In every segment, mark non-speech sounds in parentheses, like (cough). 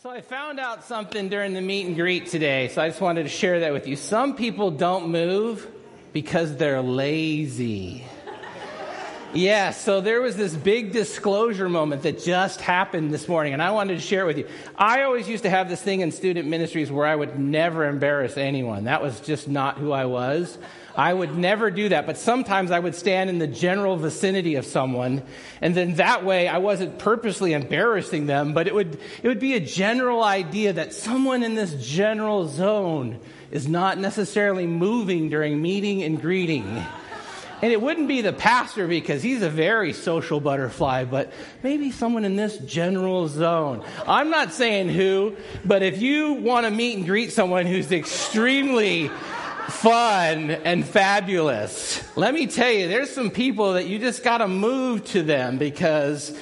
So I found out something during the meet and greet today, so I just wanted to share that with you. Some people don't move because they're lazy. Yeah, so there was this big disclosure moment that just happened this morning, and I wanted to share it with you. I always used to have this thing in student ministries where I would never embarrass anyone. That was just not who I was. I would never do that, but sometimes I would stand in the general vicinity of someone, and then that way I wasn't purposely embarrassing them, but it would, it would be a general idea that someone in this general zone is not necessarily moving during meeting and greeting. And it wouldn't be the pastor because he's a very social butterfly, but maybe someone in this general zone. I'm not saying who, but if you want to meet and greet someone who's extremely fun and fabulous, let me tell you, there's some people that you just got to move to them because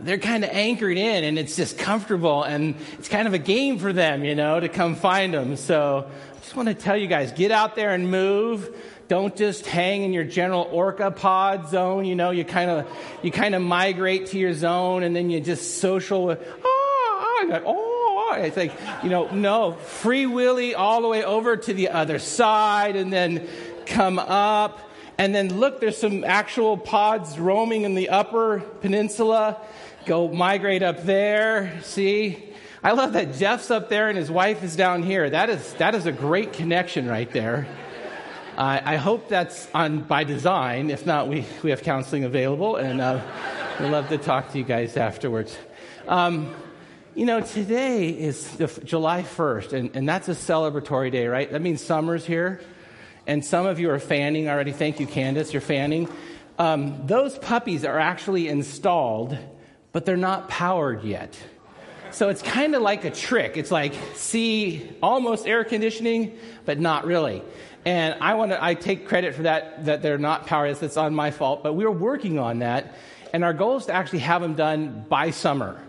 they're kind of anchored in and it's just comfortable and it's kind of a game for them, you know, to come find them. So I just want to tell you guys, get out there and move don't just hang in your general orca pod zone. You know, you kind of you kind of migrate to your zone, and then you just social. With, oh, oh, oh, it's like you know, no, free willy all the way over to the other side, and then come up, and then look. There's some actual pods roaming in the upper peninsula. Go migrate up there. See. I love that Jeff's up there and his wife is down here. That is, that is a great connection right there. I hope that's on by design. If not, we, we have counseling available, and uh, we'd love to talk to you guys afterwards. Um, you know, today is July 1st, and, and that's a celebratory day, right? That means summer's here, and some of you are fanning already. Thank you, Candace, you're fanning. Um, those puppies are actually installed, but they're not powered yet. So it's kind of like a trick. It's like, see, almost air conditioning, but not really. And I want to, I take credit for that, that they're not powerless. That's on my fault. But we're working on that. And our goal is to actually have them done by summer.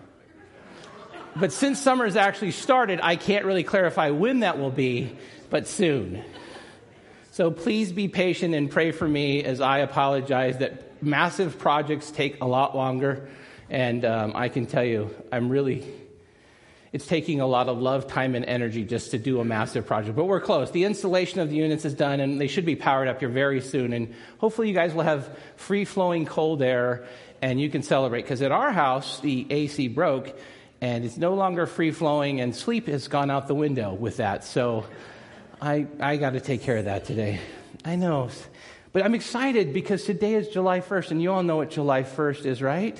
But since summer has actually started, I can't really clarify when that will be, but soon. So please be patient and pray for me as I apologize that massive projects take a lot longer. And um, I can tell you, I'm really it's taking a lot of love, time, and energy just to do a massive project. But we're close. The installation of the units is done, and they should be powered up here very soon. And hopefully, you guys will have free flowing cold air and you can celebrate. Because at our house, the AC broke, and it's no longer free flowing, and sleep has gone out the window with that. So I, I got to take care of that today. I know. But I'm excited because today is July 1st, and you all know what July 1st is, right?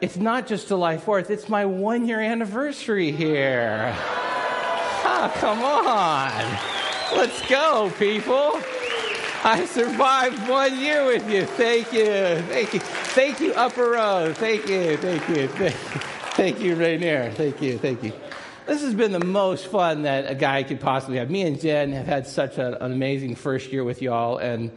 it's not just July 4th, it's my one year anniversary here. Oh, (laughs) come on. Let's go, people. I survived one year with you. Thank you. Thank you. Thank you, Upper Row. Thank you. Thank you. Thank you, thank you Rainier. Thank you. Thank you. This has been the most fun that a guy could possibly have. Me and Jen have had such an amazing first year with y'all, and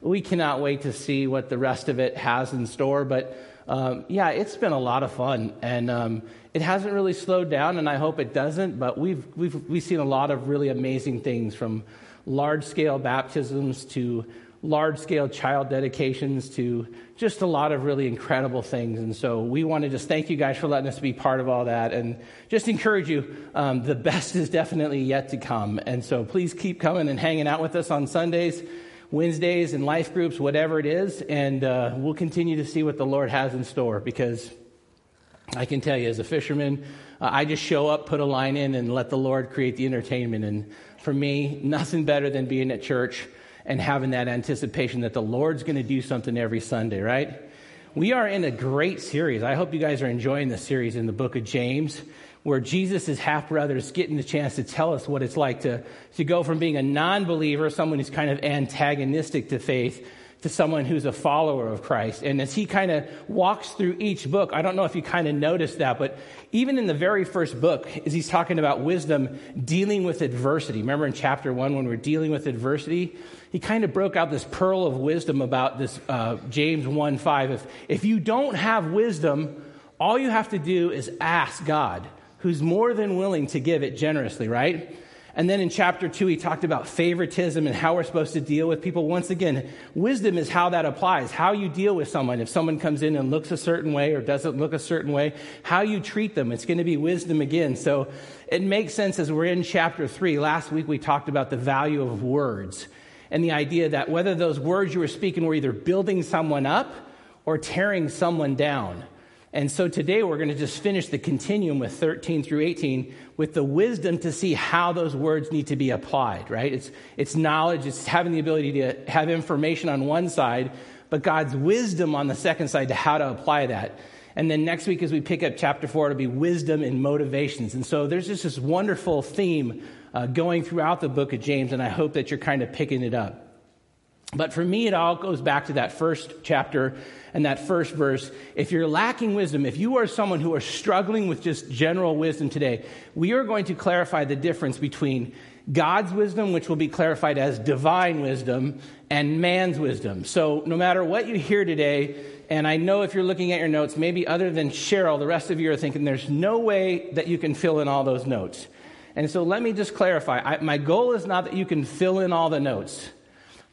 we cannot wait to see what the rest of it has in store. But um, yeah, it's been a lot of fun, and um, it hasn't really slowed down, and I hope it doesn't. But we've we've we've seen a lot of really amazing things from large scale baptisms to large scale child dedications to just a lot of really incredible things. And so we want to just thank you guys for letting us be part of all that and just encourage you. Um, the best is definitely yet to come. And so please keep coming and hanging out with us on Sundays. Wednesdays and life groups, whatever it is, and uh, we'll continue to see what the Lord has in store because I can tell you, as a fisherman, uh, I just show up, put a line in, and let the Lord create the entertainment. And for me, nothing better than being at church and having that anticipation that the Lord's going to do something every Sunday, right? We are in a great series. I hope you guys are enjoying the series in the book of James where Jesus' half brothers getting the chance to tell us what it's like to, to go from being a non believer, someone who's kind of antagonistic to faith, to someone who's a follower of Christ. And as he kind of walks through each book, I don't know if you kind of noticed that, but even in the very first book, as he's talking about wisdom dealing with adversity. Remember in chapter one when we're dealing with adversity? He kind of broke out this pearl of wisdom about this uh, James 1 5. If, if you don't have wisdom, all you have to do is ask God who's more than willing to give it generously, right? And then in chapter two, he talked about favoritism and how we're supposed to deal with people. Once again, wisdom is how that applies, how you deal with someone. If someone comes in and looks a certain way or doesn't look a certain way, how you treat them. It's going to be wisdom again. So it makes sense as we're in chapter three. Last week, we talked about the value of words and the idea that whether those words you were speaking were either building someone up or tearing someone down. And so today we're going to just finish the continuum with 13 through 18 with the wisdom to see how those words need to be applied, right? It's, it's knowledge, it's having the ability to have information on one side, but God's wisdom on the second side to how to apply that. And then next week, as we pick up chapter four, it'll be wisdom and motivations. And so there's just this wonderful theme uh, going throughout the book of James, and I hope that you're kind of picking it up. But for me, it all goes back to that first chapter and that first verse. If you're lacking wisdom, if you are someone who are struggling with just general wisdom today, we are going to clarify the difference between God's wisdom, which will be clarified as divine wisdom, and man's wisdom. So no matter what you hear today, and I know if you're looking at your notes, maybe other than Cheryl, the rest of you are thinking there's no way that you can fill in all those notes. And so let me just clarify. I, my goal is not that you can fill in all the notes.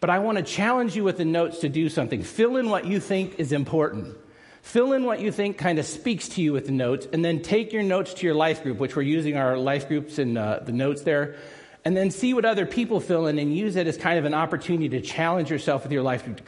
But I want to challenge you with the notes to do something. Fill in what you think is important. Fill in what you think kind of speaks to you with the notes, and then take your notes to your life group, which we're using our life groups and uh, the notes there, and then see what other people fill in and use it as kind of an opportunity to challenge yourself with your life group,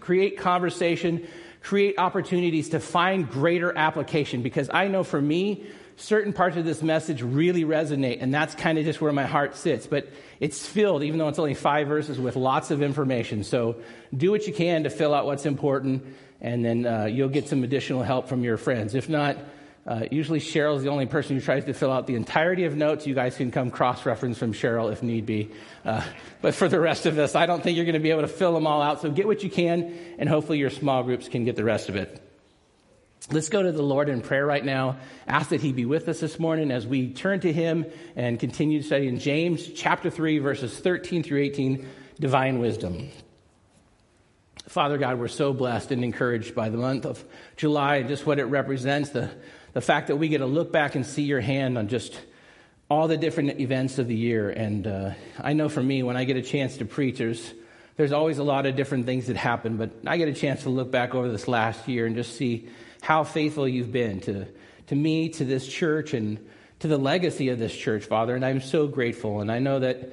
create conversation, create opportunities to find greater application. Because I know for me, certain parts of this message really resonate, and that's kind of just where my heart sits. But it's filled, even though it's only five verses, with lots of information. So do what you can to fill out what's important, and then uh, you'll get some additional help from your friends. If not, uh, usually Cheryl's the only person who tries to fill out the entirety of notes. You guys can come cross reference from Cheryl if need be. Uh, but for the rest of us, I don't think you're going to be able to fill them all out. So get what you can, and hopefully your small groups can get the rest of it. Let's go to the Lord in prayer right now. Ask that He be with us this morning as we turn to Him and continue studying James chapter 3, verses 13 through 18, divine wisdom. Father God, we're so blessed and encouraged by the month of July and just what it represents the, the fact that we get to look back and see your hand on just all the different events of the year. And uh, I know for me, when I get a chance to preach, there's, there's always a lot of different things that happen, but I get a chance to look back over this last year and just see how faithful you've been to, to me, to this church, and to the legacy of this church, Father. And I'm so grateful. And I know that,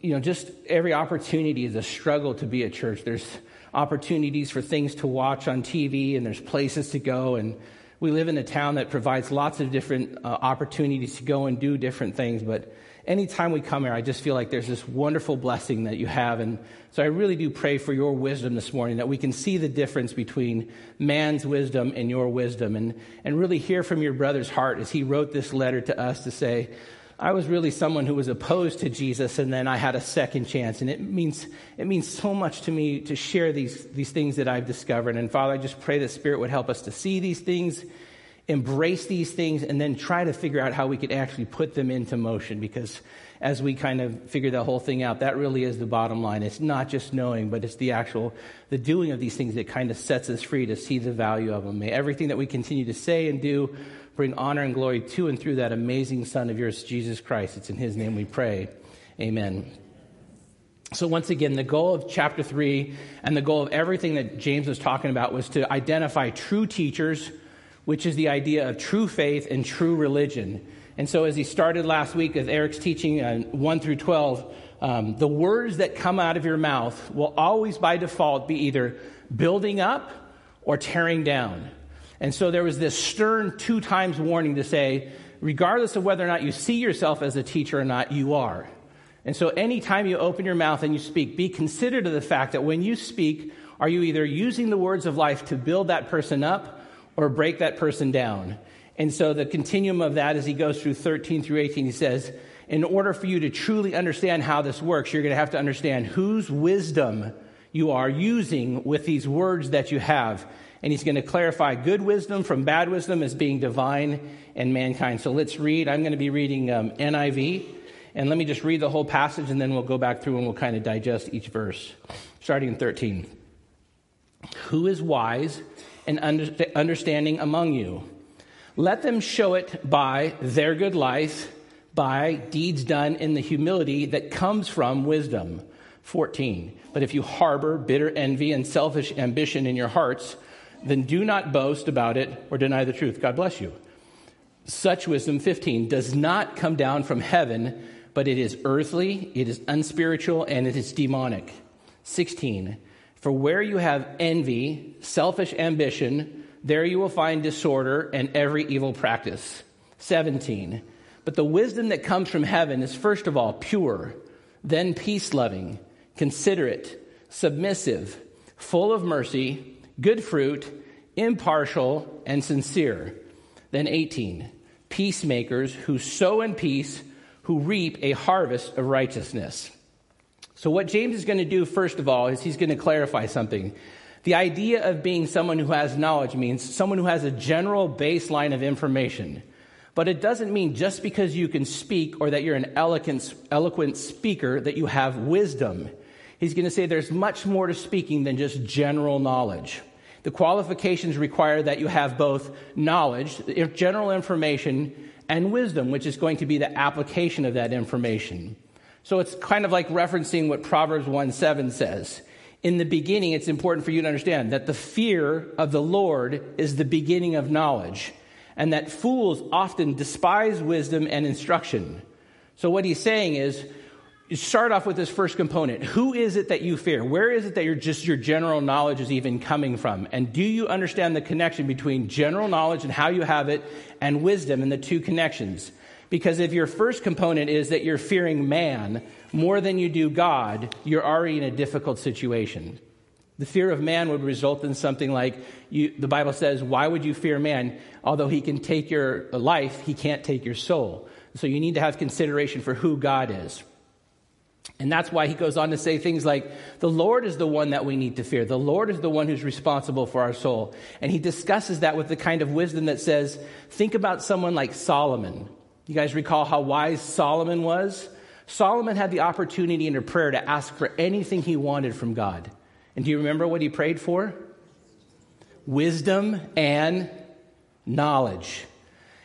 you know, just every opportunity is a struggle to be a church. There's opportunities for things to watch on TV, and there's places to go. And we live in a town that provides lots of different uh, opportunities to go and do different things. But anytime we come here, I just feel like there's this wonderful blessing that you have. And so I really do pray for your wisdom this morning that we can see the difference between man's wisdom and your wisdom and, and really hear from your brother's heart as he wrote this letter to us to say, I was really someone who was opposed to Jesus, and then I had a second chance. And it means, it means so much to me to share these, these things that I've discovered. And Father, I just pray the Spirit would help us to see these things embrace these things and then try to figure out how we could actually put them into motion. Because as we kind of figure the whole thing out that really is the bottom line. It's not just knowing but it's the actual the doing of these things that kind of sets us free to see the value of them may everything that we continue to say and do bring honor and glory to and through that amazing son of yours jesus christ. It's in his name we pray. Amen. So, once again, the goal of chapter 3 and the goal of everything that James was talking about was to identify true teachers which is the idea of true faith and true religion. And so, as he started last week with Eric's teaching uh, 1 through 12, um, the words that come out of your mouth will always, by default, be either building up or tearing down. And so, there was this stern two times warning to say, regardless of whether or not you see yourself as a teacher or not, you are. And so, anytime you open your mouth and you speak, be considerate of the fact that when you speak, are you either using the words of life to build that person up or break that person down. And so the continuum of that as he goes through 13 through 18, he says, in order for you to truly understand how this works, you're going to have to understand whose wisdom you are using with these words that you have. And he's going to clarify good wisdom from bad wisdom as being divine and mankind. So let's read. I'm going to be reading um, NIV. And let me just read the whole passage and then we'll go back through and we'll kind of digest each verse. Starting in 13. Who is wise and understanding among you. Let them show it by their good life, by deeds done in the humility that comes from wisdom. 14. But if you harbor bitter envy and selfish ambition in your hearts, then do not boast about it or deny the truth. God bless you. Such wisdom, 15, does not come down from heaven, but it is earthly, it is unspiritual, and it is demonic. 16. For where you have envy, selfish ambition, there you will find disorder and every evil practice. 17. But the wisdom that comes from heaven is first of all pure, then peace loving, considerate, submissive, full of mercy, good fruit, impartial, and sincere. Then 18. Peacemakers who sow in peace, who reap a harvest of righteousness. So, what James is going to do, first of all, is he's going to clarify something. The idea of being someone who has knowledge means someone who has a general baseline of information. But it doesn't mean just because you can speak or that you're an eloquent, eloquent speaker that you have wisdom. He's going to say there's much more to speaking than just general knowledge. The qualifications require that you have both knowledge, general information, and wisdom, which is going to be the application of that information. So it's kind of like referencing what Proverbs 1 7 says. In the beginning, it's important for you to understand that the fear of the Lord is the beginning of knowledge, and that fools often despise wisdom and instruction. So, what he's saying is, you start off with this first component. Who is it that you fear? Where is it that your just your general knowledge is even coming from? And do you understand the connection between general knowledge and how you have it and wisdom and the two connections? Because if your first component is that you're fearing man more than you do God, you're already in a difficult situation. The fear of man would result in something like you, the Bible says, Why would you fear man? Although he can take your life, he can't take your soul. So you need to have consideration for who God is. And that's why he goes on to say things like, The Lord is the one that we need to fear. The Lord is the one who's responsible for our soul. And he discusses that with the kind of wisdom that says, Think about someone like Solomon. You guys recall how wise Solomon was? Solomon had the opportunity in a prayer to ask for anything he wanted from God. And do you remember what he prayed for? Wisdom and knowledge.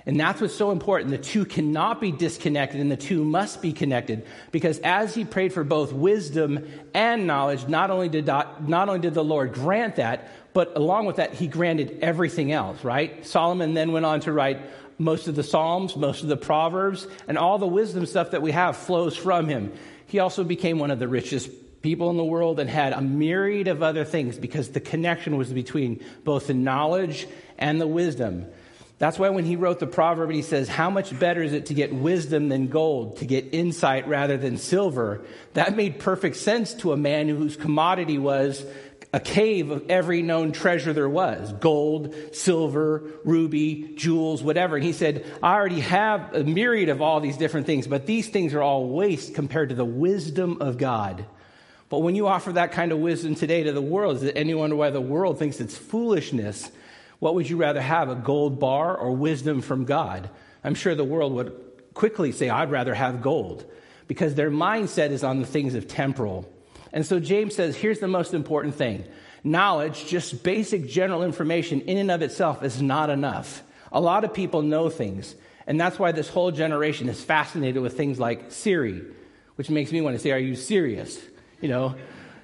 And that's what's so important. The two cannot be disconnected and the two must be connected because as he prayed for both wisdom and knowledge, not only did, not only did the Lord grant that, but along with that, he granted everything else, right? Solomon then went on to write most of the Psalms, most of the Proverbs, and all the wisdom stuff that we have flows from him. He also became one of the richest people in the world and had a myriad of other things because the connection was between both the knowledge and the wisdom. That's why when he wrote the proverb, he says, How much better is it to get wisdom than gold, to get insight rather than silver? That made perfect sense to a man whose commodity was a cave of every known treasure there was gold, silver, ruby, jewels, whatever. And he said, I already have a myriad of all these different things, but these things are all waste compared to the wisdom of God. But when you offer that kind of wisdom today to the world, is it any wonder why the world thinks it's foolishness? What would you rather have, a gold bar or wisdom from God? I'm sure the world would quickly say, I'd rather have gold because their mindset is on the things of temporal. And so James says, here's the most important thing knowledge, just basic general information in and of itself, is not enough. A lot of people know things. And that's why this whole generation is fascinated with things like Siri, which makes me want to say, Are you serious? You know,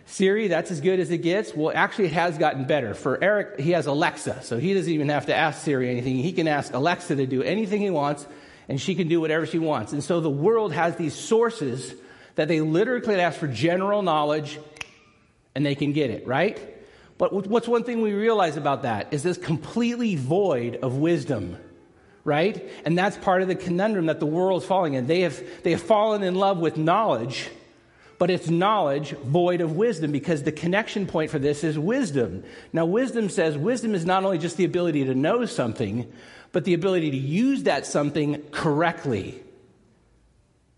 Siri, that's as good as it gets. Well, actually, it has gotten better. For Eric, he has Alexa, so he doesn't even have to ask Siri anything. He can ask Alexa to do anything he wants, and she can do whatever she wants. And so the world has these sources that they literally ask for general knowledge, and they can get it, right? But what's one thing we realize about that is this completely void of wisdom, right? And that's part of the conundrum that the world's falling in. They have, they have fallen in love with knowledge but it's knowledge void of wisdom because the connection point for this is wisdom. Now, wisdom says wisdom is not only just the ability to know something, but the ability to use that something correctly.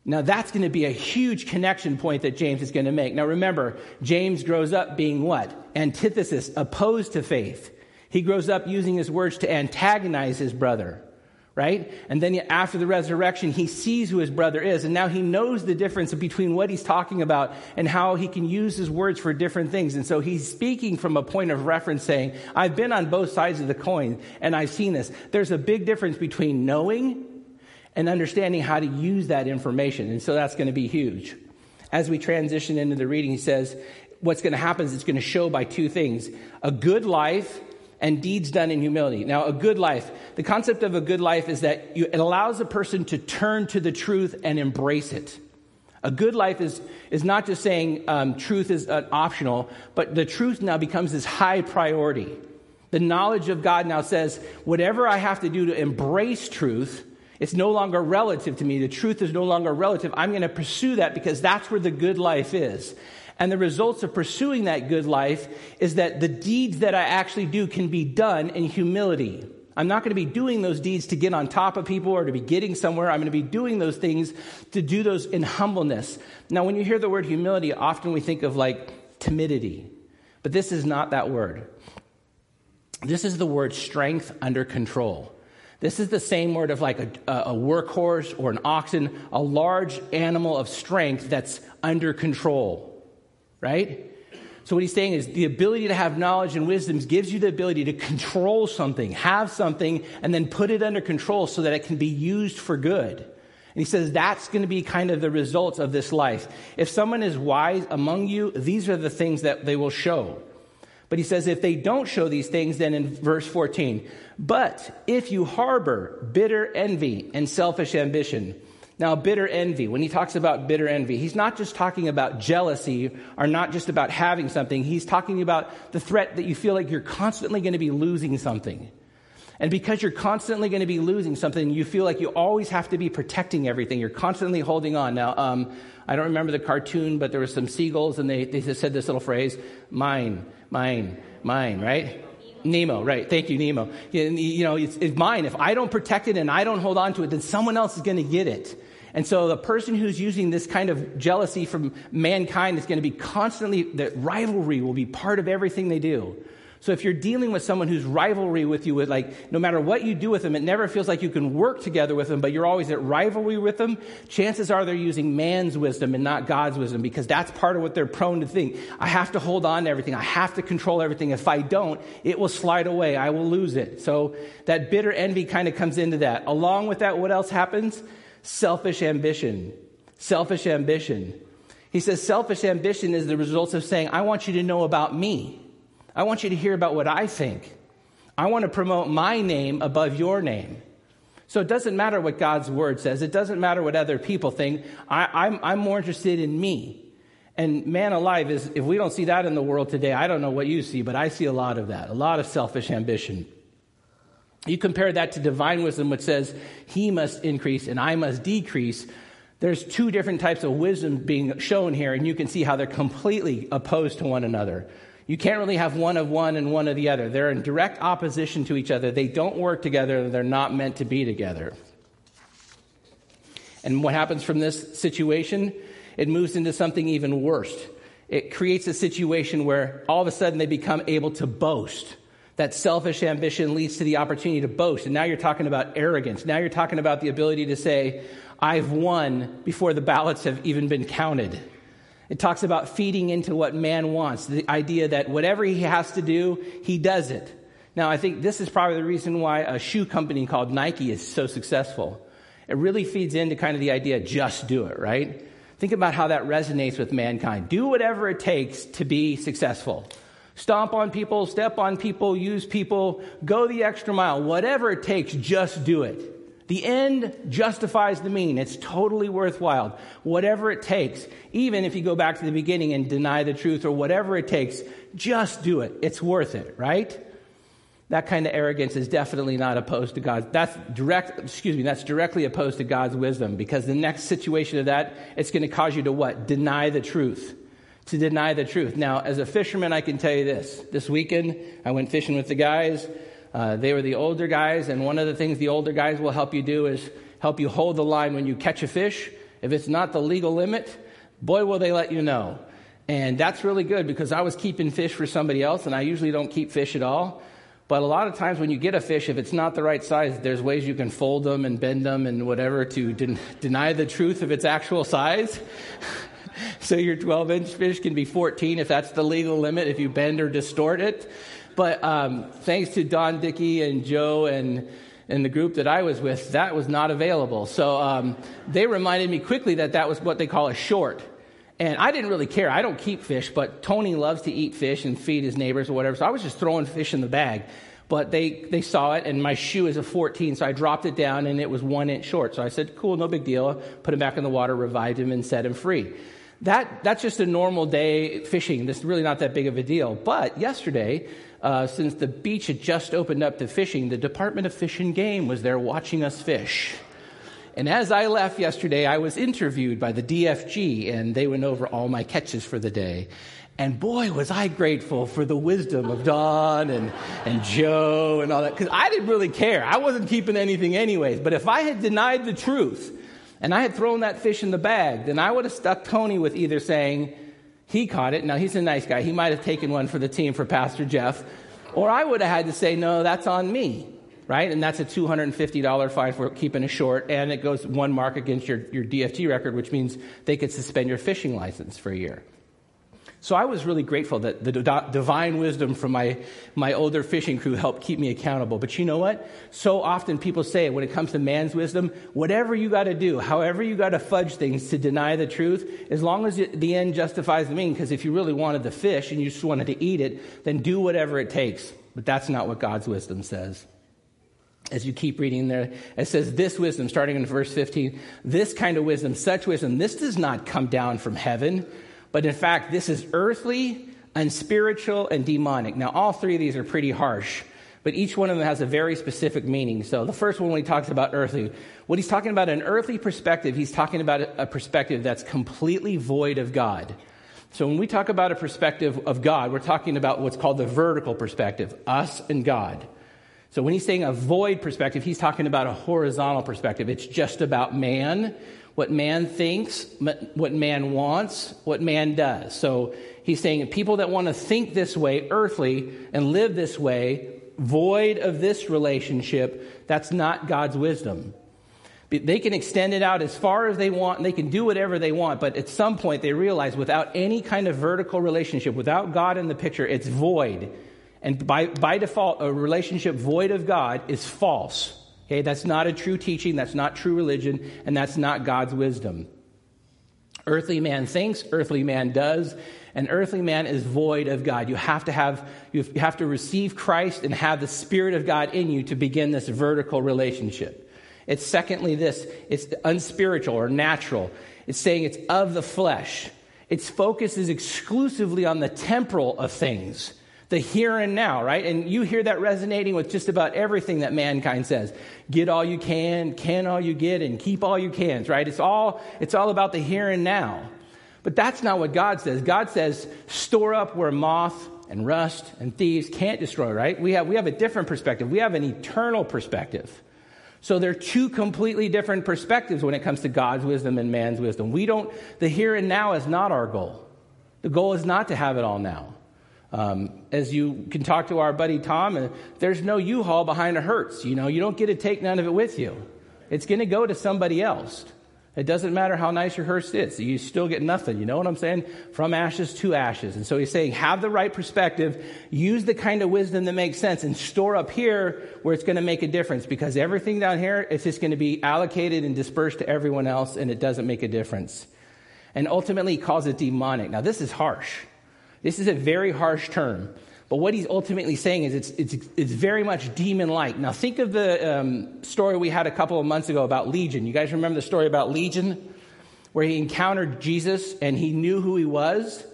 Now, that's going to be a huge connection point that James is going to make. Now, remember, James grows up being what? Antithesis, opposed to faith. He grows up using his words to antagonize his brother right? And then after the resurrection, he sees who his brother is, and now he knows the difference between what he's talking about and how he can use his words for different things. And so he's speaking from a point of reference saying, I've been on both sides of the coin, and I've seen this. There's a big difference between knowing and understanding how to use that information. And so that's going to be huge. As we transition into the reading, he says, what's going to happen is it's going to show by two things a good life and deeds done in humility. Now, a good life, the concept of a good life is that you, it allows a person to turn to the truth and embrace it. A good life is, is not just saying um, truth is uh, optional, but the truth now becomes this high priority. The knowledge of God now says, whatever I have to do to embrace truth, it's no longer relative to me. The truth is no longer relative. I'm going to pursue that because that's where the good life is. And the results of pursuing that good life is that the deeds that I actually do can be done in humility. I'm not going to be doing those deeds to get on top of people or to be getting somewhere. I'm going to be doing those things to do those in humbleness. Now, when you hear the word humility, often we think of like timidity, but this is not that word. This is the word strength under control. This is the same word of like a, a, workhorse or an oxen, a large animal of strength that's under control, right? So, what he's saying is the ability to have knowledge and wisdom gives you the ability to control something, have something, and then put it under control so that it can be used for good. And he says that's going to be kind of the results of this life. If someone is wise among you, these are the things that they will show. But he says, if they don't show these things, then in verse 14, but if you harbor bitter envy and selfish ambition, now, bitter envy, when he talks about bitter envy, he's not just talking about jealousy or not just about having something. He's talking about the threat that you feel like you're constantly going to be losing something. And because you're constantly going to be losing something, you feel like you always have to be protecting everything. You're constantly holding on. Now, um, I don't remember the cartoon, but there were some seagulls, and they, they said this little phrase mine, mine, mine, right? Nemo, right. Thank you, Nemo. You know, it's, it's mine. If I don't protect it and I don't hold on to it, then someone else is going to get it. And so the person who's using this kind of jealousy from mankind is going to be constantly, the rivalry will be part of everything they do. So if you're dealing with someone who's rivalry with you, with like, no matter what you do with them, it never feels like you can work together with them, but you're always at rivalry with them, chances are they're using man's wisdom and not God's wisdom because that's part of what they're prone to think. I have to hold on to everything. I have to control everything. If I don't, it will slide away. I will lose it. So that bitter envy kind of comes into that. Along with that, what else happens? Selfish ambition. Selfish ambition. He says selfish ambition is the result of saying, I want you to know about me. I want you to hear about what I think. I want to promote my name above your name. So it doesn't matter what God's word says. It doesn't matter what other people think. I, am I'm, I'm more interested in me. And man alive is, if we don't see that in the world today, I don't know what you see, but I see a lot of that, a lot of selfish ambition. You compare that to divine wisdom, which says, He must increase and I must decrease. There's two different types of wisdom being shown here, and you can see how they're completely opposed to one another. You can't really have one of one and one of the other. They're in direct opposition to each other. They don't work together. They're not meant to be together. And what happens from this situation? It moves into something even worse. It creates a situation where all of a sudden they become able to boast. That selfish ambition leads to the opportunity to boast. And now you're talking about arrogance. Now you're talking about the ability to say, I've won before the ballots have even been counted. It talks about feeding into what man wants, the idea that whatever he has to do, he does it. Now, I think this is probably the reason why a shoe company called Nike is so successful. It really feeds into kind of the idea, just do it, right? Think about how that resonates with mankind. Do whatever it takes to be successful. Stomp on people, step on people, use people, go the extra mile. Whatever it takes, just do it. The end justifies the mean. It's totally worthwhile. Whatever it takes, even if you go back to the beginning and deny the truth or whatever it takes, just do it. It's worth it, right? That kind of arrogance is definitely not opposed to God. That's direct, excuse me, that's directly opposed to God's wisdom because the next situation of that, it's going to cause you to what? Deny the truth. To deny the truth. Now, as a fisherman, I can tell you this. This weekend, I went fishing with the guys. Uh, they were the older guys, and one of the things the older guys will help you do is help you hold the line when you catch a fish. If it's not the legal limit, boy, will they let you know. And that's really good because I was keeping fish for somebody else, and I usually don't keep fish at all. But a lot of times when you get a fish, if it's not the right size, there's ways you can fold them and bend them and whatever to den- deny the truth of its actual size. (laughs) so your 12 inch fish can be 14 if that's the legal limit, if you bend or distort it. But um, thanks to Don Dickey and Joe and in the group that I was with, that was not available. So um, they reminded me quickly that that was what they call a short. And I didn't really care. I don't keep fish, but Tony loves to eat fish and feed his neighbors or whatever. So I was just throwing fish in the bag. But they, they saw it, and my shoe is a 14, so I dropped it down, and it was one inch short. So I said, cool, no big deal. Put him back in the water, revived him, and set him free. That, that's just a normal day fishing. This is really not that big of a deal. But yesterday, uh, since the beach had just opened up to fishing, the Department of Fish and Game was there watching us fish. And as I left yesterday, I was interviewed by the DFG, and they went over all my catches for the day. And boy, was I grateful for the wisdom of Don and, and Joe and all that, because I didn't really care. I wasn't keeping anything anyways. But if I had denied the truth and I had thrown that fish in the bag, then I would have stuck Tony with either saying, he caught it. Now, he's a nice guy. He might have taken one for the team for Pastor Jeff. Or I would have had to say, no, that's on me, right? And that's a $250 fine for keeping a short. And it goes one mark against your, your DFG record, which means they could suspend your fishing license for a year. So I was really grateful that the divine wisdom from my, my older fishing crew helped keep me accountable. But you know what? So often people say when it comes to man's wisdom, whatever you got to do, however you got to fudge things to deny the truth, as long as the end justifies the mean, because if you really wanted the fish and you just wanted to eat it, then do whatever it takes. But that's not what God's wisdom says as you keep reading there, it says, This wisdom, starting in verse 15, this kind of wisdom, such wisdom, this does not come down from heaven, but in fact, this is earthly, unspiritual, and demonic. Now, all three of these are pretty harsh, but each one of them has a very specific meaning. So, the first one, when he talks about earthly, what he's talking about an earthly perspective, he's talking about a perspective that's completely void of God. So, when we talk about a perspective of God, we're talking about what's called the vertical perspective, us and God. So, when he's saying a void perspective, he's talking about a horizontal perspective. It's just about man what man thinks, what man wants, what man does. So he's saying people that want to think this way, earthly, and live this way, void of this relationship, that's not God's wisdom. They can extend it out as far as they want, and they can do whatever they want, but at some point they realize without any kind of vertical relationship, without God in the picture, it's void. And by, by default, a relationship void of God is false. Okay, that's not a true teaching, that's not true religion, and that's not God's wisdom. Earthly man thinks, earthly man does, and earthly man is void of God. You have to have you have to receive Christ and have the spirit of God in you to begin this vertical relationship. It's secondly this, it's unspiritual or natural. It's saying it's of the flesh. Its focus is exclusively on the temporal of things the here and now, right? And you hear that resonating with just about everything that mankind says. Get all you can, can all you get, and keep all you can, right? It's all, it's all about the here and now. But that's not what God says. God says, store up where moth and rust and thieves can't destroy, right? We have, we have a different perspective. We have an eternal perspective. So they're two completely different perspectives when it comes to God's wisdom and man's wisdom. We don't, the here and now is not our goal. The goal is not to have it all now. Um, as you can talk to our buddy Tom, uh, there's no U-Haul behind a hearse. You know, you don't get to take none of it with you. It's going to go to somebody else. It doesn't matter how nice your hearse is. You still get nothing. You know what I'm saying? From ashes to ashes. And so he's saying, have the right perspective, use the kind of wisdom that makes sense, and store up here where it's going to make a difference. Because everything down here, it's just going to be allocated and dispersed to everyone else, and it doesn't make a difference. And ultimately, he calls it demonic. Now, this is harsh. This is a very harsh term. But what he's ultimately saying is it's, it's, it's very much demon like. Now, think of the um, story we had a couple of months ago about Legion. You guys remember the story about Legion? Where he encountered Jesus and he knew who he was.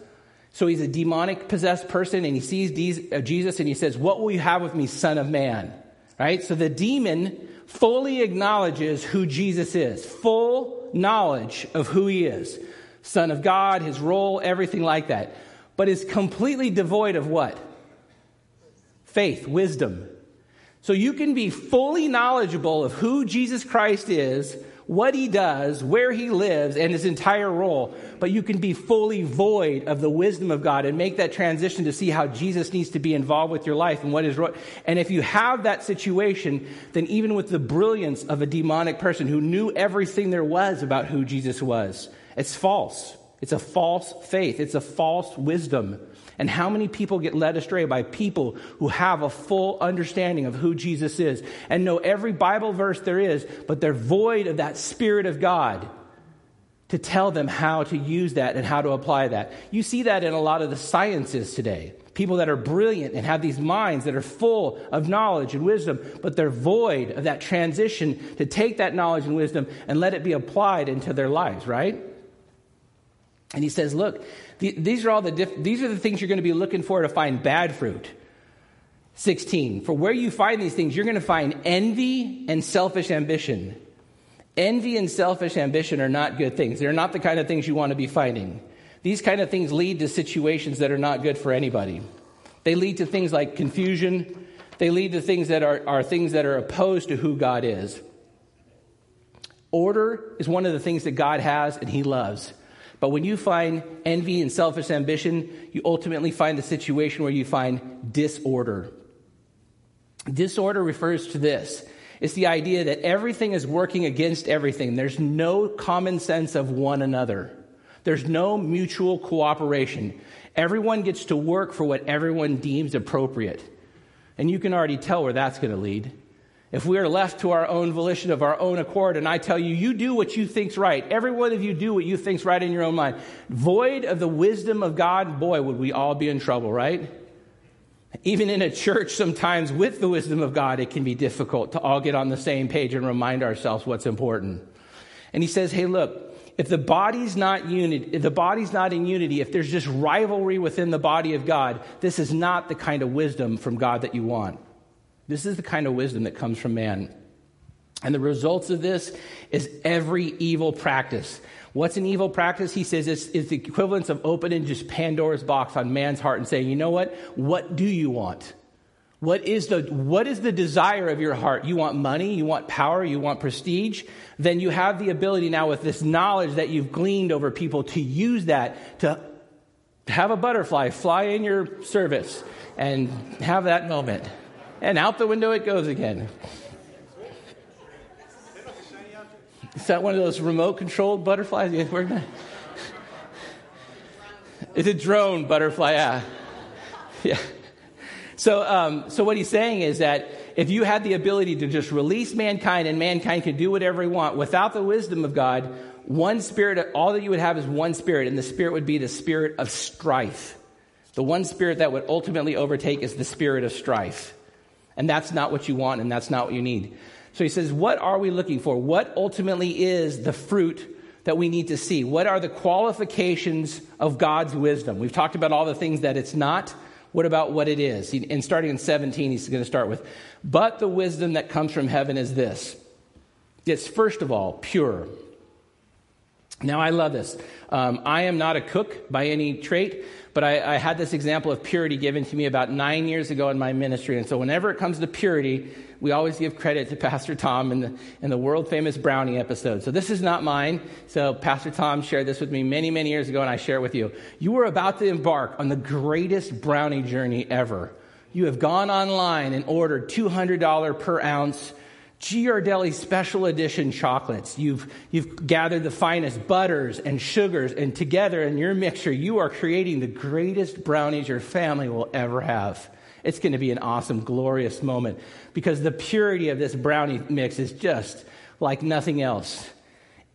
So he's a demonic possessed person and he sees uh, Jesus and he says, What will you have with me, Son of Man? Right? So the demon fully acknowledges who Jesus is, full knowledge of who he is. Son of God, his role, everything like that but is completely devoid of what? Faith, wisdom. So you can be fully knowledgeable of who Jesus Christ is, what he does, where he lives, and his entire role, but you can be fully void of the wisdom of God and make that transition to see how Jesus needs to be involved with your life and what is right. And if you have that situation, then even with the brilliance of a demonic person who knew everything there was about who Jesus was, it's false. It's a false faith. It's a false wisdom. And how many people get led astray by people who have a full understanding of who Jesus is and know every Bible verse there is, but they're void of that Spirit of God to tell them how to use that and how to apply that. You see that in a lot of the sciences today. People that are brilliant and have these minds that are full of knowledge and wisdom, but they're void of that transition to take that knowledge and wisdom and let it be applied into their lives, right? And he says, look, these are all the diff- these are the things you're going to be looking for to find bad fruit. 16. For where you find these things, you're going to find envy and selfish ambition. Envy and selfish ambition are not good things. They're not the kind of things you want to be finding. These kind of things lead to situations that are not good for anybody. They lead to things like confusion. They lead to things that are, are things that are opposed to who God is. Order is one of the things that God has and He loves. But when you find envy and selfish ambition, you ultimately find the situation where you find disorder. Disorder refers to this it's the idea that everything is working against everything. There's no common sense of one another. There's no mutual cooperation. Everyone gets to work for what everyone deems appropriate. And you can already tell where that's going to lead. If we are left to our own volition of our own accord, and I tell you, you do what you think's right. Every one of you do what you think's right in your own mind. Void of the wisdom of God, boy, would we all be in trouble, right? Even in a church, sometimes with the wisdom of God, it can be difficult to all get on the same page and remind ourselves what's important. And he says, hey, look, if the body's not unity, if the body's not in unity, if there's just rivalry within the body of God, this is not the kind of wisdom from God that you want. This is the kind of wisdom that comes from man. And the results of this is every evil practice. What's an evil practice? He says it's, it's the equivalence of opening just Pandora's box on man's heart and saying, you know what? What do you want? What is the, what is the desire of your heart? You want money, you want power, you want prestige? Then you have the ability now with this knowledge that you've gleaned over people to use that to have a butterfly fly in your service and have that moment and out the window it goes again. Is that one of those remote controlled butterflies? It's a drone butterfly, yeah. Yeah. So, um, so what he's saying is that if you had the ability to just release mankind and mankind could do whatever he want without the wisdom of God, one spirit, all that you would have is one spirit, and the spirit would be the spirit of strife. The one spirit that would ultimately overtake is the spirit of strife. And that's not what you want and that's not what you need. So he says, What are we looking for? What ultimately is the fruit that we need to see? What are the qualifications of God's wisdom? We've talked about all the things that it's not. What about what it is? And starting in 17, he's going to start with, But the wisdom that comes from heaven is this it's first of all pure. Now, I love this. Um, I am not a cook by any trait, but I, I, had this example of purity given to me about nine years ago in my ministry. And so, whenever it comes to purity, we always give credit to (laughs) Pastor Tom in the, in the world famous brownie episode. So, this is not mine. So, Pastor Tom shared this with me many, many years ago, and I share it with you. You were about to embark on the greatest brownie journey ever. You have gone online and ordered $200 per ounce Ghirardelli special edition chocolates. You've, you've gathered the finest butters and sugars, and together in your mixture, you are creating the greatest brownies your family will ever have. It's going to be an awesome, glorious moment because the purity of this brownie mix is just like nothing else.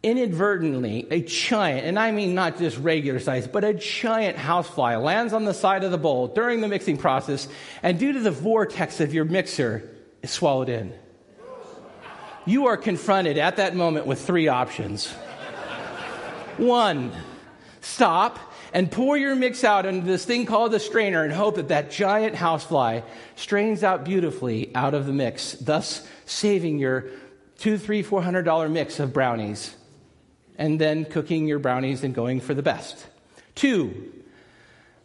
Inadvertently, a giant, and I mean not just regular size, but a giant housefly lands on the side of the bowl during the mixing process, and due to the vortex of your mixer, is swallowed in you are confronted at that moment with three options. One, stop and pour your mix out into this thing called the strainer and hope that that giant housefly strains out beautifully out of the mix, thus saving your two, three, four hundred dollar mix of brownies, and then cooking your brownies and going for the best. Two,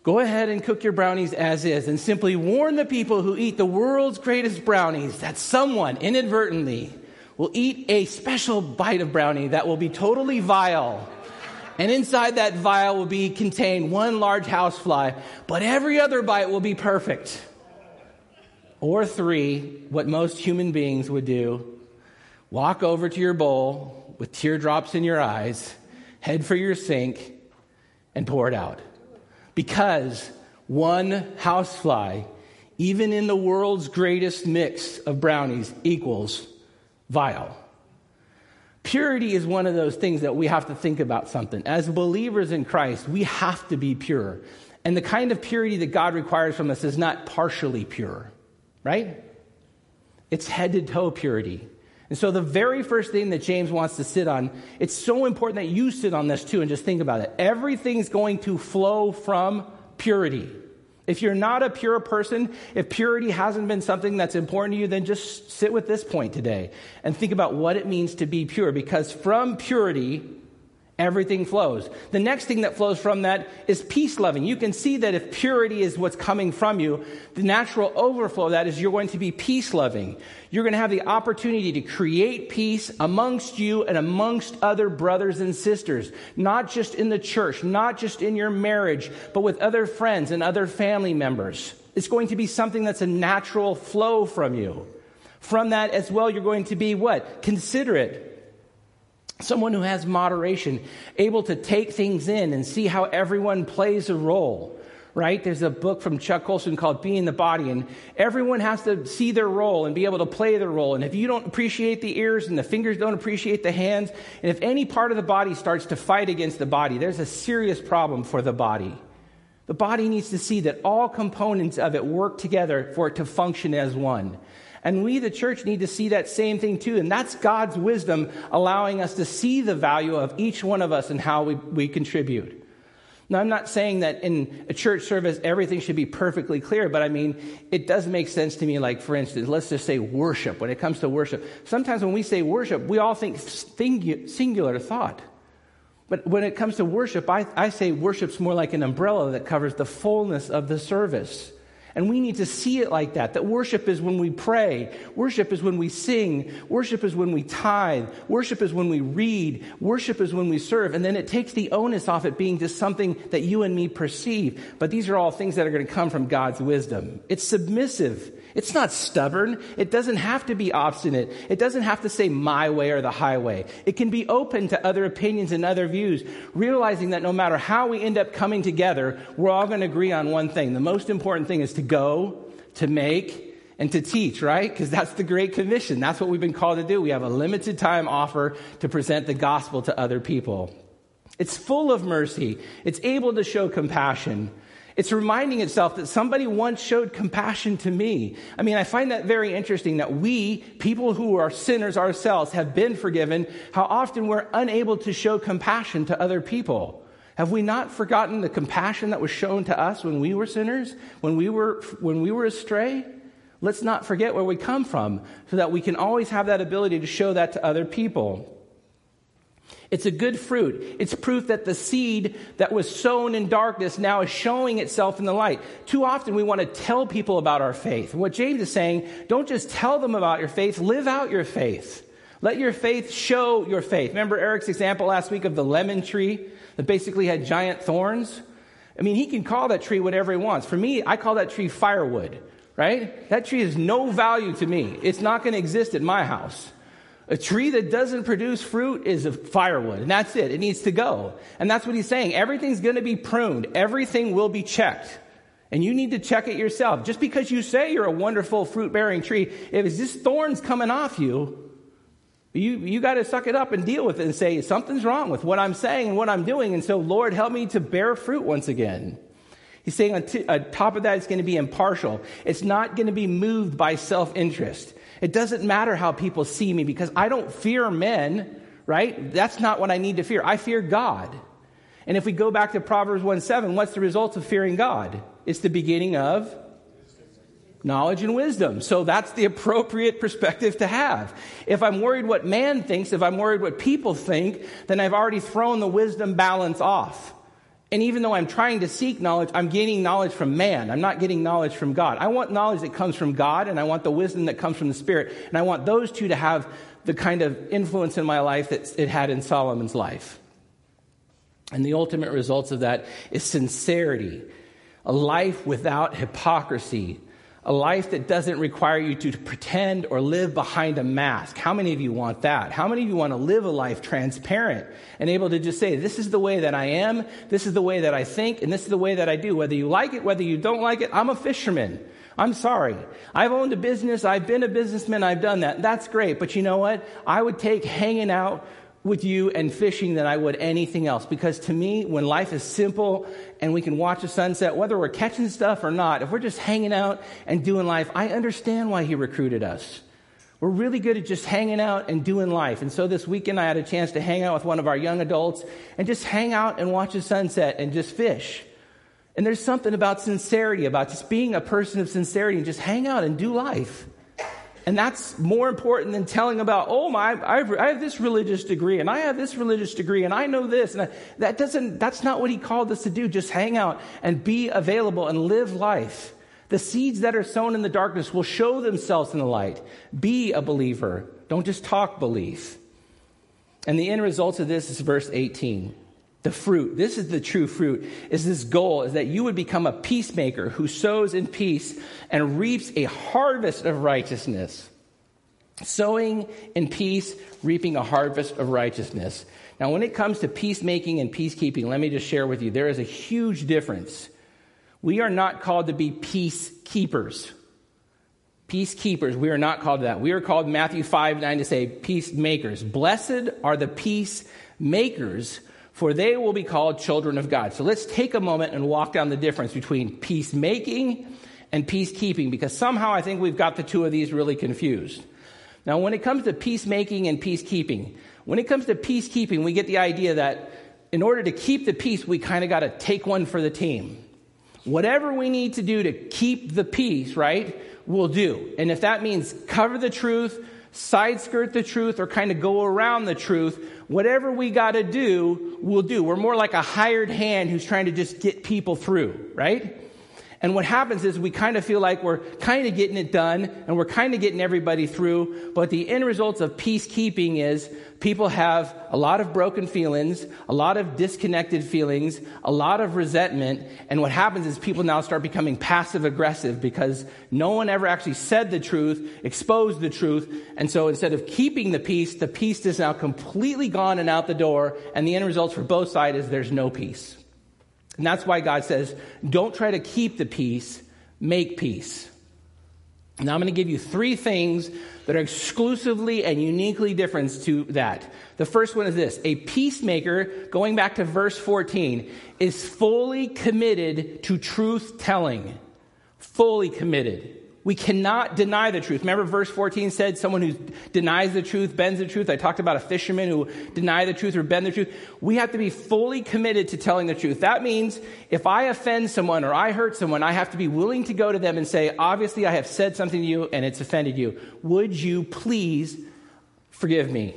go ahead and cook your brownies as is and simply warn the people who eat the world's greatest brownies that someone inadvertently will eat a special bite of brownie that will be totally vile. And inside that vial will be contained one large housefly, but every other bite will be perfect. Or three, what most human beings would do walk over to your bowl with teardrops in your eyes, head for your sink, and pour it out. Because one housefly, even in the world's greatest mix of brownies, equals vile. Purity is one of those things that we have to think about something. As believers in Christ, we have to be pure. And the kind of purity that God requires from us is not partially pure, right? It's head to toe purity. And so, the very first thing that James wants to sit on, it's so important that you sit on this too and just think about it. Everything's going to flow from purity. If you're not a pure person, if purity hasn't been something that's important to you, then just sit with this point today and think about what it means to be pure. Because from purity, everything flows. The next thing that flows from that is peace loving. You can see that if purity is what's coming from you, the natural overflow of that is you're going to be peace loving. You're going to have the opportunity to create peace amongst you and amongst other brothers and sisters, not just in the church, not just in your marriage, but with other friends and other family members. It's going to be something that's a natural flow from you. From that as well, you're going to be what? Considerate. Someone who has moderation, able to take things in and see how everyone plays a role right? There's a book from Chuck Colson called Being the Body, and everyone has to see their role and be able to play their role. And if you don't appreciate the ears and the fingers don't appreciate the hands, and if any part of the body starts to fight against the body, there's a serious problem for the body. The body needs to see that all components of it work together for it to function as one. And we, the church, need to see that same thing too. And that's God's wisdom allowing us to see the value of each one of us and how we, we contribute. Now, I'm not saying that in a church service everything should be perfectly clear, but I mean, it does make sense to me. Like, for instance, let's just say worship. When it comes to worship, sometimes when we say worship, we all think singular thought. But when it comes to worship, I, I say worship's more like an umbrella that covers the fullness of the service. And we need to see it like that. That worship is when we pray. Worship is when we sing. Worship is when we tithe. Worship is when we read. Worship is when we serve. And then it takes the onus off it being just something that you and me perceive. But these are all things that are going to come from God's wisdom. It's submissive. It's not stubborn. It doesn't have to be obstinate. It doesn't have to say my way or the highway. It can be open to other opinions and other views, realizing that no matter how we end up coming together, we're all going to agree on one thing. The most important thing is to go, to make, and to teach, right? Because that's the Great Commission. That's what we've been called to do. We have a limited time offer to present the gospel to other people. It's full of mercy. It's able to show compassion. It's reminding itself that somebody once showed compassion to me. I mean, I find that very interesting that we, people who are sinners ourselves, have been forgiven, how often we're unable to show compassion to other people. Have we not forgotten the compassion that was shown to us when we were sinners, when we were, when we were astray? Let's not forget where we come from so that we can always have that ability to show that to other people. It's a good fruit. It's proof that the seed that was sown in darkness now is showing itself in the light. Too often we want to tell people about our faith. And what James is saying, don't just tell them about your faith, live out your faith. Let your faith show your faith. Remember Eric's example last week of the lemon tree that basically had giant thorns? I mean, he can call that tree whatever he wants. For me, I call that tree firewood, right? That tree has no value to me. It's not going to exist at my house. A tree that doesn't produce fruit is a firewood, and that's it. It needs to go. And that's what he's saying. Everything's going to be pruned. Everything will be checked. And you need to check it yourself. Just because you say you're a wonderful fruit bearing tree, if it's just thorns coming off you, you, you got to suck it up and deal with it and say, something's wrong with what I'm saying and what I'm doing. And so, Lord, help me to bear fruit once again. He's saying on, t- on top of that, it's going to be impartial. It's not going to be moved by self interest. It doesn't matter how people see me because I don't fear men, right? That's not what I need to fear. I fear God. And if we go back to Proverbs 1 7, what's the result of fearing God? It's the beginning of knowledge and wisdom. So that's the appropriate perspective to have. If I'm worried what man thinks, if I'm worried what people think, then I've already thrown the wisdom balance off. And even though I'm trying to seek knowledge, I'm gaining knowledge from man. I'm not getting knowledge from God. I want knowledge that comes from God, and I want the wisdom that comes from the Spirit. And I want those two to have the kind of influence in my life that it had in Solomon's life. And the ultimate results of that is sincerity, a life without hypocrisy, a life that doesn't require you to pretend or live behind a mask. How many of you want that? How many of you want to live a life transparent and able to just say, this is the way that I am, this is the way that I think, and this is the way that I do. Whether you like it, whether you don't like it, I'm a fisherman. I'm sorry. I've owned a business, I've been a businessman, I've done that. That's great. But you know what? I would take hanging out with you and fishing than I would anything else. Because to me, when life is simple and we can watch a sunset, whether we're catching stuff or not, if we're just hanging out and doing life, I understand why he recruited us. We're really good at just hanging out and doing life. And so this weekend I had a chance to hang out with one of our young adults and just hang out and watch a sunset and just fish. And there's something about sincerity, about just being a person of sincerity and just hang out and do life. And that's more important than telling about, oh my, I've, I have this religious degree and I have this religious degree and I know this. And that doesn't, that's not what he called us to do. Just hang out and be available and live life. The seeds that are sown in the darkness will show themselves in the light. Be a believer. Don't just talk belief. And the end result of this is verse 18 the fruit. This is the true fruit is this goal is that you would become a peacemaker who sows in peace and reaps a harvest of righteousness. Sowing in peace reaping a harvest of righteousness. Now when it comes to peacemaking and peacekeeping let me just share with you there is a huge difference. We are not called to be peacekeepers. Peacekeepers we are not called to that. We are called matthew 5 9 to say peacemakers. Blessed are the peacemakers for they will be called children of God. So let's take a moment and walk down the difference between peacemaking and peacekeeping, because somehow I think we've got the two of these really confused. Now, when it comes to peacemaking and peacekeeping, when it comes to peacekeeping, we get the idea that in order to keep the peace, we kind of got to take one for the team. Whatever we need to do to keep the peace, right, we'll do. And if that means cover the truth, side skirt the truth or kind of go around the truth. Whatever we got to do, we'll do. We're more like a hired hand who's trying to just get people through, right? And what happens is we kind of feel like we're kind of getting it done and we're kind of getting everybody through. But the end results of peacekeeping is people have a lot of broken feelings, a lot of disconnected feelings, a lot of resentment. And what happens is people now start becoming passive aggressive because no one ever actually said the truth, exposed the truth. And so instead of keeping the peace, the peace is now completely gone and out the door. And the end results for both sides is there's no peace. And that's why God says, don't try to keep the peace, make peace. Now I'm going to give you three things that are exclusively and uniquely different to that. The first one is this a peacemaker, going back to verse 14, is fully committed to truth telling. Fully committed. We cannot deny the truth. Remember, verse 14 said someone who denies the truth bends the truth. I talked about a fisherman who denied the truth or bend the truth. We have to be fully committed to telling the truth. That means if I offend someone or I hurt someone, I have to be willing to go to them and say, obviously, I have said something to you and it's offended you. Would you please forgive me?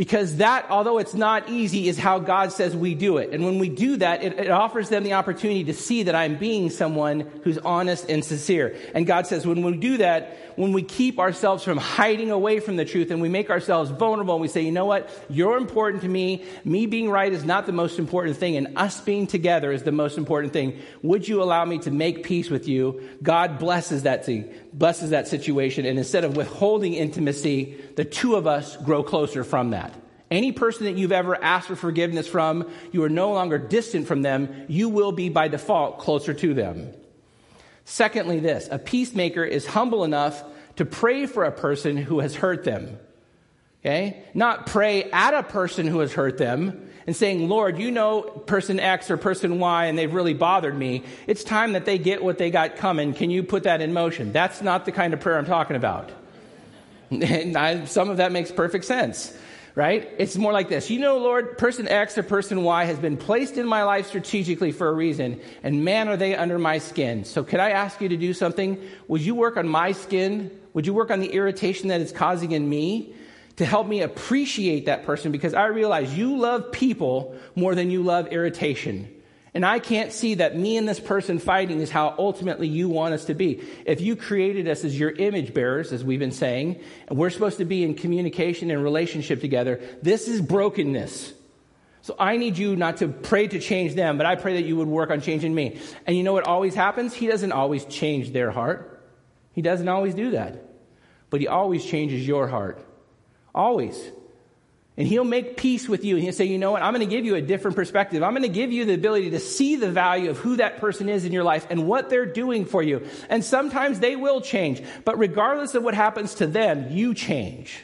Because that, although it's not easy, is how God says we do it. And when we do that, it, it, offers them the opportunity to see that I'm being someone who's honest and sincere. And God says when we do that, when we keep ourselves from hiding away from the truth and we make ourselves vulnerable and we say, you know what, you're important to me. Me being right is not the most important thing, and us being together is the most important thing. Would you allow me to make peace with you? God blesses that thing, blesses that situation, and instead of withholding intimacy, the two of us grow closer from that. Any person that you've ever asked for forgiveness from, you are no longer distant from them. You will be by default closer to them. Secondly, this a peacemaker is humble enough to pray for a person who has hurt them. Okay? Not pray at a person who has hurt them and saying, Lord, you know person X or person Y and they've really bothered me. It's time that they get what they got coming. Can you put that in motion? That's not the kind of prayer I'm talking about. (laughs) And I, some of that makes perfect sense right? It's more like this. You know, Lord, person X or person Y has been placed in my life strategically for a reason, and man, are they under my skin. So, could I ask you to do something? Would you work on my skin? Would you work on the irritation that it's causing in me to help me appreciate that person? Because I realize you love people more than you love irritation. And I can't see that me and this person fighting is how ultimately you want us to be. If you created us as your image bearers, as we've been saying, and we're supposed to be in communication and relationship together, this is brokenness. So I need you not to pray to change them, but I pray that you would work on changing me. And you know what always happens? He doesn't always change their heart. He doesn't always do that. But he always changes your heart. Always. And he'll make peace with you and he'll say, you know what? I'm going to give you a different perspective. I'm going to give you the ability to see the value of who that person is in your life and what they're doing for you. And sometimes they will change. But regardless of what happens to them, you change.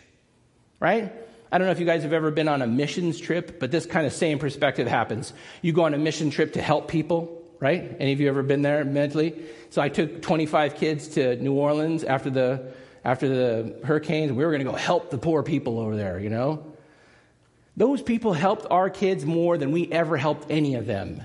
Right? I don't know if you guys have ever been on a missions trip, but this kind of same perspective happens. You go on a mission trip to help people, right? Any of you ever been there mentally? So I took 25 kids to New Orleans after the after the hurricanes. We were going to go help the poor people over there, you know? Those people helped our kids more than we ever helped any of them.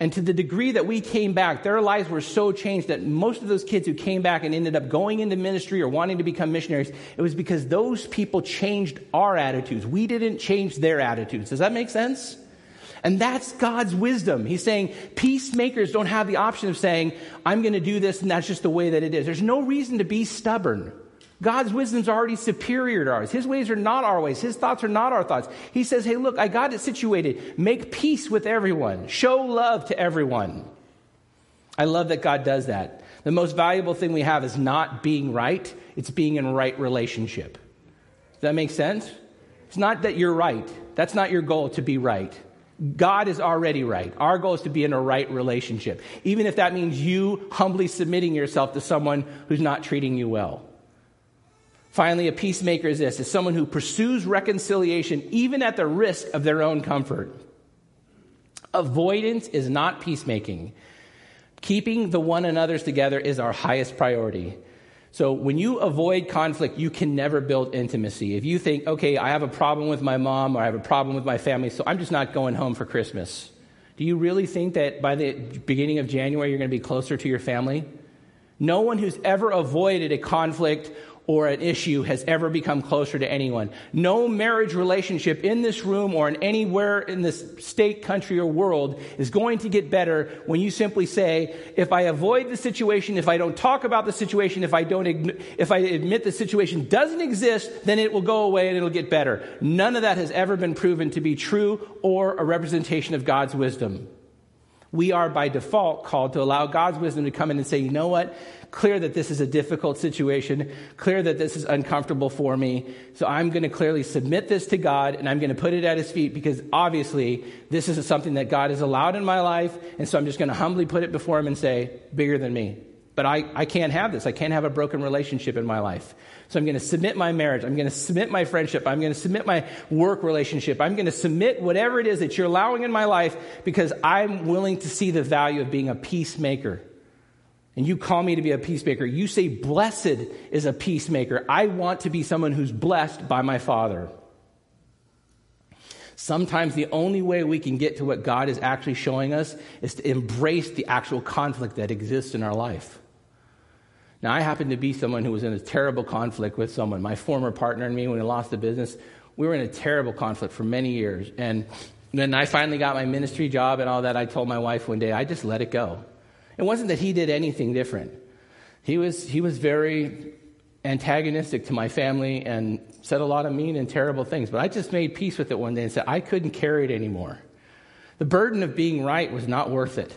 And to the degree that we came back, their lives were so changed that most of those kids who came back and ended up going into ministry or wanting to become missionaries, it was because those people changed our attitudes. We didn't change their attitudes. Does that make sense? And that's God's wisdom. He's saying peacemakers don't have the option of saying, I'm going to do this and that's just the way that it is. There's no reason to be stubborn. God's wisdom is already superior to ours. His ways are not our ways. His thoughts are not our thoughts. He says, Hey, look, I got it situated. Make peace with everyone. Show love to everyone. I love that God does that. The most valuable thing we have is not being right, it's being in right relationship. Does that make sense? It's not that you're right. That's not your goal to be right. God is already right. Our goal is to be in a right relationship, even if that means you humbly submitting yourself to someone who's not treating you well. Finally, a peacemaker is this is someone who pursues reconciliation even at the risk of their own comfort. Avoidance is not peacemaking. Keeping the one another's together is our highest priority. So when you avoid conflict, you can never build intimacy. If you think, okay, I have a problem with my mom or I have a problem with my family, so I'm just not going home for Christmas. Do you really think that by the beginning of January you're going to be closer to your family? No one who's ever avoided a conflict or an issue has ever become closer to anyone. No marriage relationship in this room or in anywhere in this state, country, or world is going to get better when you simply say, if I avoid the situation, if I don't talk about the situation, if I don't, if I admit the situation doesn't exist, then it will go away and it'll get better. None of that has ever been proven to be true or a representation of God's wisdom we are by default called to allow God's wisdom to come in and say, you know what? Clear that this is a difficult situation, clear that this is uncomfortable for me. So I'm going to clearly submit this to God and I'm going to put it at his feet because obviously this is something that God has allowed in my life. And so I'm just going to humbly put it before him and say, bigger than me. But I, I can't have this. I can't have a broken relationship in my life. So I'm going to submit my marriage. I'm going to submit my friendship. I'm going to submit my work relationship. I'm going to submit whatever it is that you're allowing in my life because I'm willing to see the value of being a peacemaker. And you call me to be a peacemaker. You say, blessed is a peacemaker. I want to be someone who's blessed by my Father. Sometimes the only way we can get to what God is actually showing us is to embrace the actual conflict that exists in our life. Now, I happen to be someone who was in a terrible conflict with someone. My former partner and me, when we lost the business, we were in a terrible conflict for many years. And when I finally got my ministry job and all that, I told my wife one day, I just let it go. It wasn't that he did anything different. He was, he was very antagonistic to my family and said a lot of mean and terrible things. But I just made peace with it one day and said, I couldn't carry it anymore. The burden of being right was not worth it.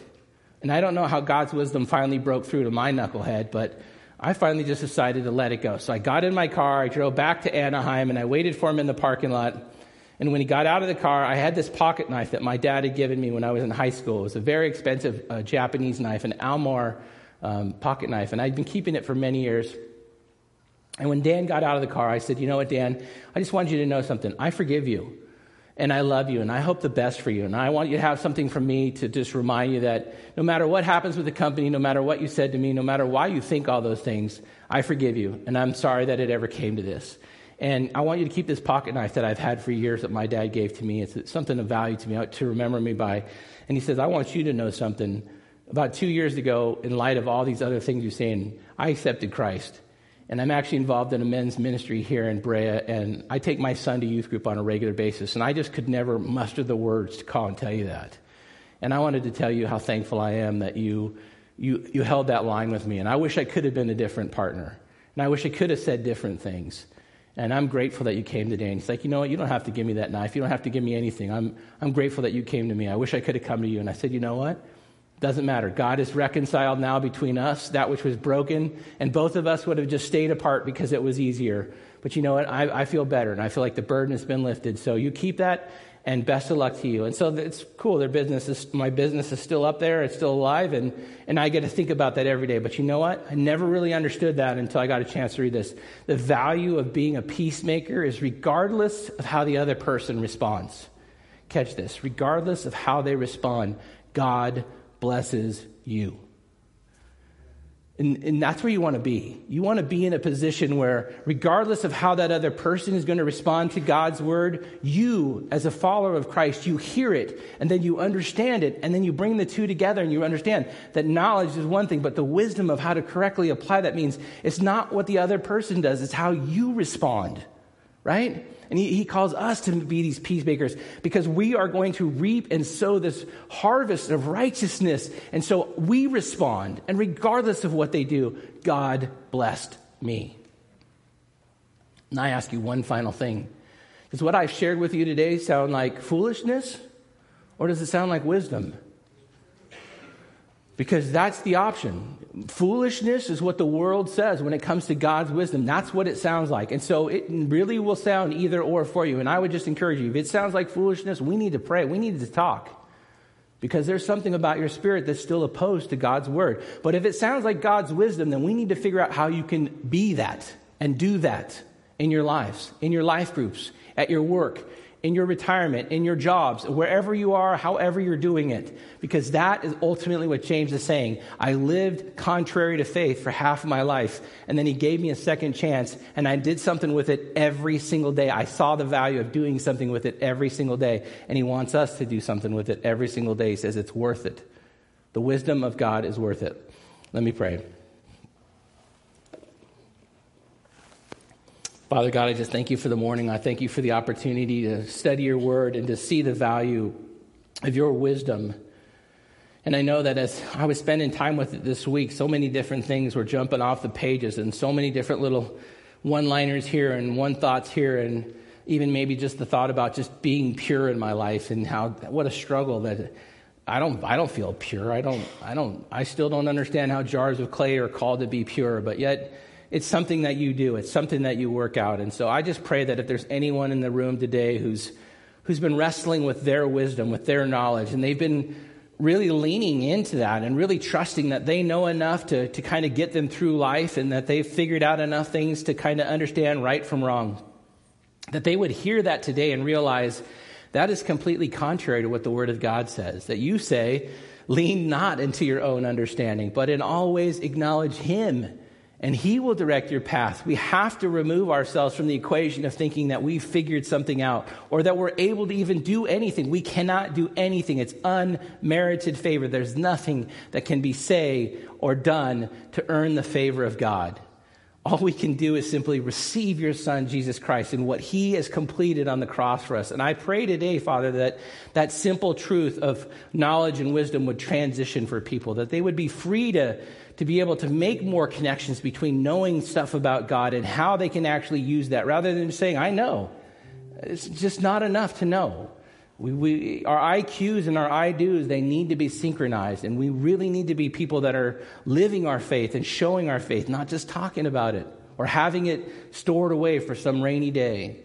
And I don't know how God's wisdom finally broke through to my knucklehead, but I finally just decided to let it go. So I got in my car, I drove back to Anaheim, and I waited for him in the parking lot. And when he got out of the car, I had this pocket knife that my dad had given me when I was in high school. It was a very expensive uh, Japanese knife, an Al Mar um, pocket knife, and I'd been keeping it for many years. And when Dan got out of the car, I said, You know what, Dan? I just want you to know something. I forgive you and I love you, and I hope the best for you. And I want you to have something from me to just remind you that no matter what happens with the company, no matter what you said to me, no matter why you think all those things, I forgive you, and I'm sorry that it ever came to this. And I want you to keep this pocket knife that I've had for years that my dad gave to me. It's something of value to me to remember me by. And he says, I want you to know something. About two years ago, in light of all these other things you're saying, I accepted Christ. And I'm actually involved in a men's ministry here in Brea, and I take my son to youth group on a regular basis. And I just could never muster the words to call and tell you that. And I wanted to tell you how thankful I am that you, you, you held that line with me. And I wish I could have been a different partner. And I wish I could have said different things. And I'm grateful that you came today. And he's like, you know what? You don't have to give me that knife. You don't have to give me anything. I'm, I'm grateful that you came to me. I wish I could have come to you. And I said, you know what? Doesn't matter. God is reconciled now between us, that which was broken, and both of us would have just stayed apart because it was easier. But you know what? I, I feel better, and I feel like the burden has been lifted. So you keep that, and best of luck to you. And so it's cool. Their business is, my business is still up there. It's still alive, and, and I get to think about that every day. But you know what? I never really understood that until I got a chance to read this. The value of being a peacemaker is regardless of how the other person responds. Catch this. Regardless of how they respond, God blesses you. And, and, that's where you want to be. You want to be in a position where, regardless of how that other person is going to respond to God's word, you, as a follower of Christ, you hear it and then you understand it and then you bring the two together and you understand that knowledge is one thing, but the wisdom of how to correctly apply that means it's not what the other person does, it's how you respond, right? And he, he calls us to be these peacemakers because we are going to reap and sow this harvest of righteousness. And so we respond. And regardless of what they do, God blessed me. And I ask you one final thing. Does what I've shared with you today sound like foolishness or does it sound like wisdom? Because that's the option. Foolishness is what the world says when it comes to God's wisdom. That's what it sounds like. And so it really will sound either or for you. And I would just encourage you if it sounds like foolishness, we need to pray. We need to talk. Because there's something about your spirit that's still opposed to God's word. But if it sounds like God's wisdom, then we need to figure out how you can be that and do that in your lives, in your life groups, at your work, in your retirement, in your jobs, wherever you are, however you're doing it. Because that is ultimately what James is saying. I lived contrary to faith for half of my life, and then he gave me a second chance, and I did something with it every single day. I saw the value of doing something with it every single day, and he wants us to do something with it every single day. He says it's worth it. The wisdom of God is worth it. Let me pray. Father God, I just thank you for the morning. I thank you for the opportunity to study your word and to see the value of your wisdom. And I know that as I was spending time with it this week, so many different things were jumping off the pages and so many different little one liners here and one thoughts here, and even maybe just the thought about just being pure in my life and how what a struggle that I don't I don't feel pure. I don't I don't I still don't understand how jars of clay are called to be pure, but yet it's something that you do, it's something that you work out. And so I just pray that if there's anyone in the room today who's, who's been wrestling with their wisdom, with their knowledge, and they've been really leaning into that and really trusting that they know enough to, to kind of get them through life and that they've figured out enough things to kind of understand right from wrong, that they would hear that today and realize that is completely contrary to what the Word of God says. That you say, lean not into your own understanding, but in all ways acknowledge Him and He will direct your path. We have to remove ourselves from the equation of thinking that we've figured something out or that we're able to even do anything. We cannot do anything. It's unmerited favor. There's nothing that can be say or done to earn the favor of God. All we can do is simply receive your Son, Jesus Christ, and what He has completed on the cross for us. And I pray today, Father, that that simple truth of knowledge and wisdom would transition for people, that they would be free to to be able to make more connections between knowing stuff about God and how they can actually use that rather than saying, I know. It's just not enough to know. We, we, our IQs and our I do's, they need to be synchronized. And we really need to be people that are living our faith and showing our faith, not just talking about it or having it stored away for some rainy day.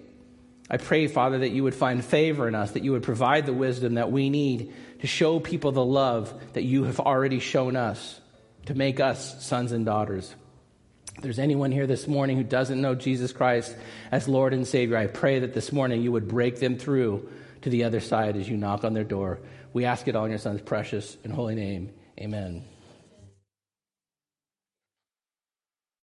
I pray, Father, that you would find favor in us, that you would provide the wisdom that we need to show people the love that you have already shown us to make us sons and daughters. If there's anyone here this morning who doesn't know Jesus Christ as Lord and Savior, I pray that this morning you would break them through to the other side as you knock on their door. We ask it all in your Son's precious and holy name. Amen.